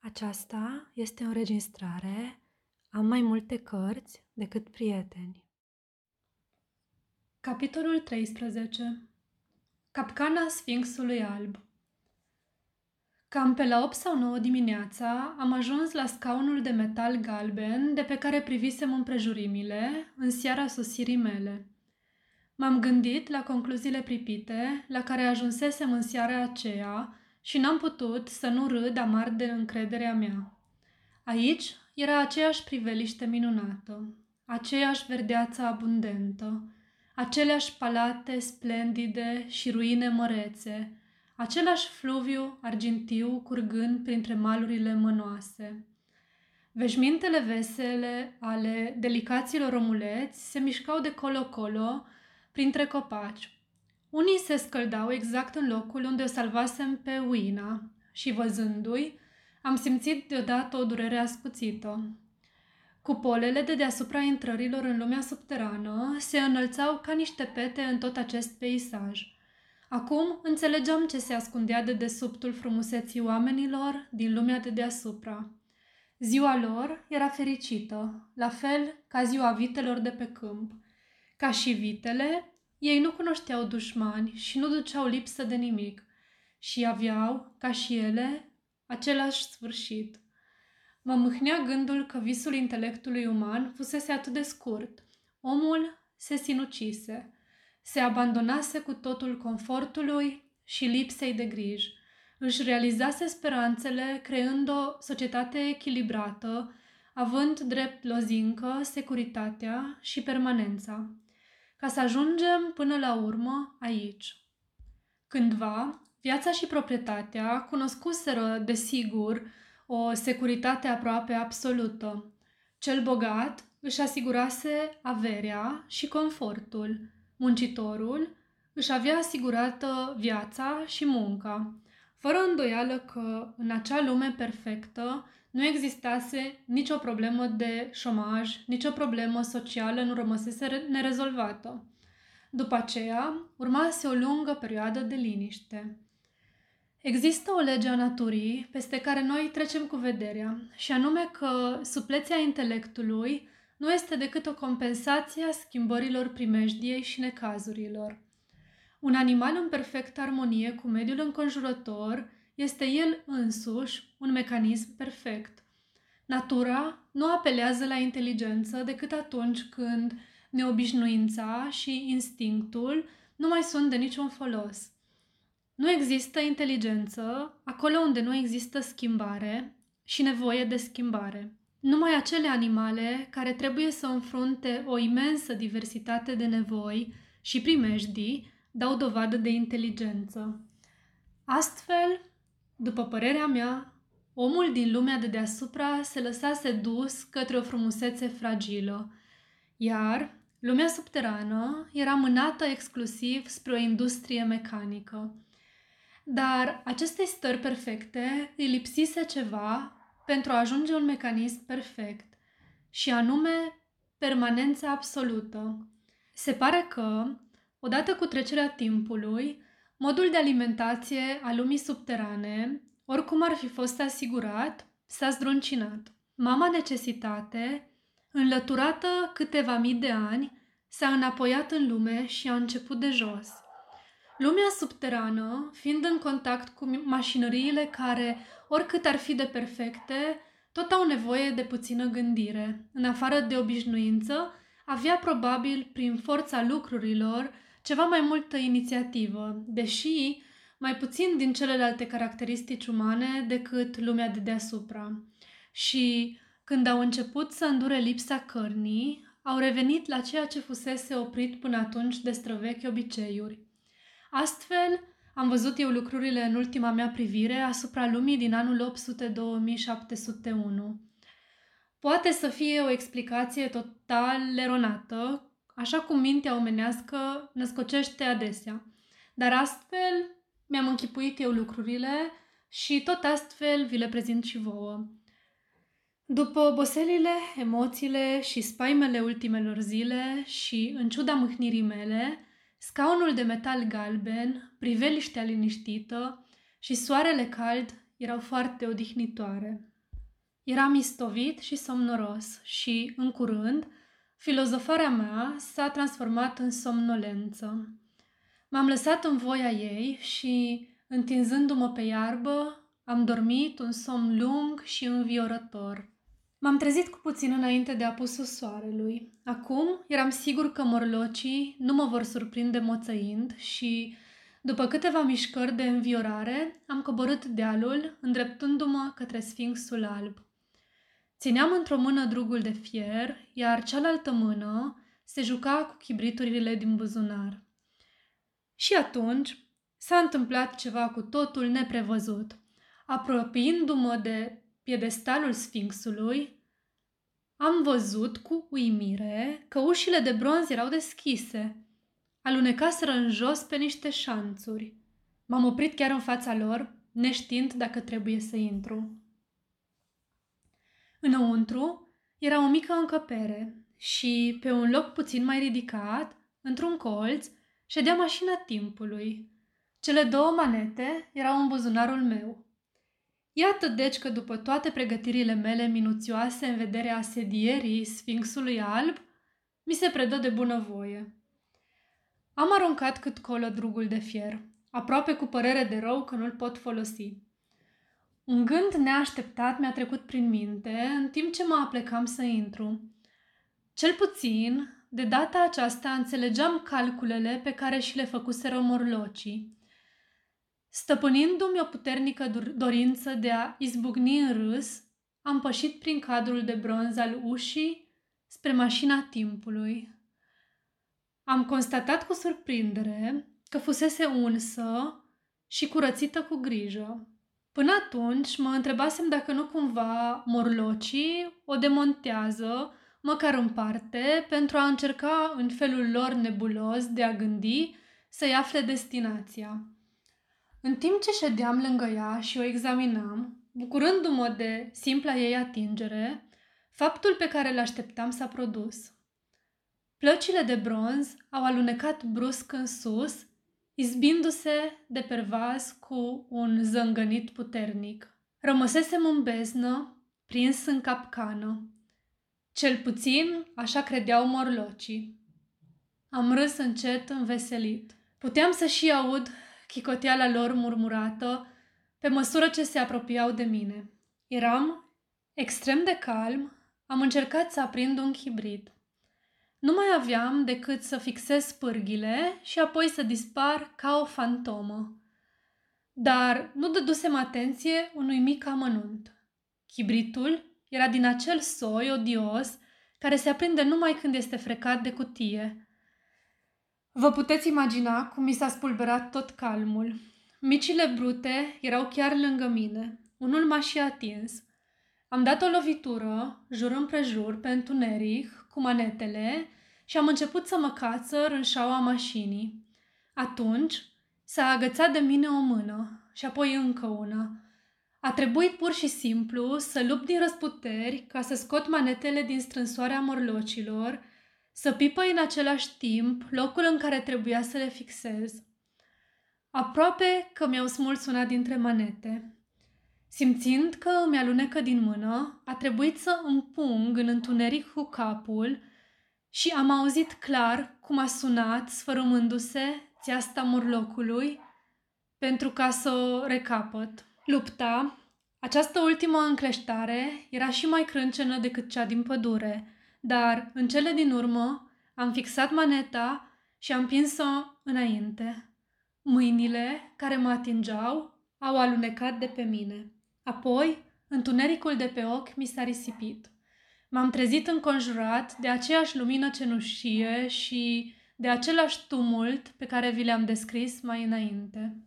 Aceasta este o înregistrare. Am mai multe cărți decât prieteni. Capitolul 13 Capcana Sfinxului Alb Cam pe la 8 sau 9 dimineața am ajuns la scaunul de metal galben de pe care privisem împrejurimile în seara sosirii mele. M-am gândit la concluziile pripite la care ajunsesem în seara aceea și n-am putut să nu râd amar de încrederea mea. Aici era aceeași priveliște minunată, aceeași verdeață abundentă, aceleași palate splendide și ruine mărețe, același fluviu argintiu curgând printre malurile mănoase. Veșmintele vesele ale delicaților omuleți se mișcau de colo-colo printre copaci, unii se scăldau exact în locul unde o salvasem pe Uina și văzându-i, am simțit deodată o durere ascuțită. Cupolele de deasupra intrărilor în lumea subterană se înălțau ca niște pete în tot acest peisaj. Acum înțelegeam ce se ascundea de desubtul frumuseții oamenilor din lumea de deasupra. Ziua lor era fericită, la fel ca ziua vitelor de pe câmp. Ca și vitele, ei nu cunoșteau dușmani și nu duceau lipsă de nimic și aveau, ca și ele, același sfârșit. Mă mâhnea gândul că visul intelectului uman fusese atât de scurt. Omul se sinucise, se abandonase cu totul confortului și lipsei de griji. Își realizase speranțele creând o societate echilibrată, având drept lozincă securitatea și permanența ca să ajungem până la urmă aici. Cândva, viața și proprietatea cunoscuseră, desigur, o securitate aproape absolută. Cel bogat își asigurase averea și confortul. Muncitorul își avea asigurată viața și munca, fără îndoială că în acea lume perfectă nu existase nicio problemă de șomaj, nicio problemă socială nu rămăsese nerezolvată. După aceea, urmase o lungă perioadă de liniște. Există o lege a naturii peste care noi trecem cu vederea, și anume că supleția intelectului nu este decât o compensație a schimbărilor primejdiei și necazurilor. Un animal în perfectă armonie cu mediul înconjurător este el însuși un mecanism perfect. Natura nu apelează la inteligență decât atunci când neobișnuința și instinctul nu mai sunt de niciun folos. Nu există inteligență acolo unde nu există schimbare și nevoie de schimbare. Numai acele animale care trebuie să înfrunte o imensă diversitate de nevoi și primejdii dau dovadă de inteligență. Astfel, după părerea mea, omul din lumea de deasupra se lăsase dus către o frumusețe fragilă, iar lumea subterană era mânată exclusiv spre o industrie mecanică. Dar acestei stări perfecte îi lipsise ceva pentru a ajunge un mecanism perfect, și anume permanența absolută. Se pare că, odată cu trecerea timpului, Modul de alimentație al lumii subterane, oricum ar fi fost asigurat, s-a zdruncinat. Mama necesitate, înlăturată câteva mii de ani, s-a înapoiat în lume și a început de jos. Lumea subterană, fiind în contact cu mașinăriile care, oricât ar fi de perfecte, tot au nevoie de puțină gândire. În afară de obișnuință, avea probabil, prin forța lucrurilor, ceva mai multă inițiativă, deși mai puțin din celelalte caracteristici umane decât lumea de deasupra. Și când au început să îndure lipsa cărnii, au revenit la ceea ce fusese oprit până atunci de străvechi obiceiuri. Astfel, am văzut eu lucrurile în ultima mea privire asupra lumii din anul 800-2701. Poate să fie o explicație total eronată, așa cum mintea omenească născocește adesea. Dar astfel mi-am închipuit eu lucrurile și tot astfel vi le prezint și vouă. După oboselile, emoțiile și spaimele ultimelor zile și, în ciuda mâhnirii mele, scaunul de metal galben, priveliștea liniștită și soarele cald erau foarte odihnitoare. Eram istovit și somnoros și, în curând, filozofarea mea s-a transformat în somnolență. M-am lăsat în voia ei și, întinzându-mă pe iarbă, am dormit un somn lung și înviorător. M-am trezit cu puțin înainte de apusul soarelui. Acum eram sigur că morlocii nu mă vor surprinde moțăind și, după câteva mișcări de înviorare, am coborât dealul, îndreptându-mă către Sfinxul Alb. Țineam într-o mână drugul de fier, iar cealaltă mână se juca cu chibriturile din buzunar. Și atunci s-a întâmplat ceva cu totul neprevăzut. Apropiindu-mă de piedestalul Sfinxului, am văzut cu uimire că ușile de bronz erau deschise. Alunecaseră în jos pe niște șanțuri. M-am oprit chiar în fața lor, neștiind dacă trebuie să intru. Înăuntru era o mică încăpere și, pe un loc puțin mai ridicat, într-un colț, ședea mașina timpului. Cele două manete erau în buzunarul meu. Iată deci că după toate pregătirile mele minuțioase în vederea asedierii Sfinxului Alb, mi se predă de bunăvoie. Am aruncat cât colă drugul de fier, aproape cu părere de rău că nu-l pot folosi. Un gând neașteptat mi-a trecut prin minte în timp ce mă aplecam să intru. Cel puțin, de data aceasta înțelegeam calculele pe care și le făcuseră morlocii. Stăpânindu-mi o puternică dorință de a izbucni în râs, am pășit prin cadrul de bronz al ușii spre mașina timpului. Am constatat cu surprindere că fusese unsă și curățită cu grijă. Până atunci mă întrebasem dacă nu cumva morlocii o demontează măcar în parte, pentru a încerca în felul lor nebulos de a gândi să-i afle destinația. În timp ce ședeam lângă ea și o examinam, bucurându-mă de simpla ei atingere, faptul pe care îl așteptam s-a produs. Plăcile de bronz au alunecat brusc în sus, izbindu-se de pervaz cu un zângănit puternic. Rămăsesem în beznă, prins în capcană. Cel puțin așa credeau morlocii. Am râs încet înveselit. Puteam să și aud chicoteala lor murmurată pe măsură ce se apropiau de mine. Eram extrem de calm, am încercat să aprind un chibrit. Nu mai aveam decât să fixez pârghile și apoi să dispar ca o fantomă. Dar nu dădusem atenție unui mic amănunt. Chibritul era din acel soi odios care se aprinde numai când este frecat de cutie. Vă puteți imagina cum mi s-a spulberat tot calmul. Micile brute erau chiar lângă mine. Unul m-a și atins. Am dat o lovitură, jur împrejur, pe întuneric, cu manetele și am început să mă cațăr în șaua mașinii. Atunci s-a agățat de mine o mână și apoi încă una. A trebuit pur și simplu să lupt din răsputeri ca să scot manetele din strânsoarea morlocilor, să pipă în același timp locul în care trebuia să le fixez. Aproape că mi-au smuls una dintre manete. Simțind că îmi alunecă din mână, a trebuit să împung în întuneric cu capul și am auzit clar cum a sunat, sfărâmându-se, țeasta morlocului, pentru ca să o recapăt. Lupta, această ultimă încleștare, era și mai crâncenă decât cea din pădure, dar, în cele din urmă, am fixat maneta și am pins-o înainte. Mâinile care mă atingeau au alunecat de pe mine. Apoi, întunericul de pe ochi mi s-a risipit. M-am trezit înconjurat de aceeași lumină cenușie și de același tumult pe care vi le-am descris mai înainte.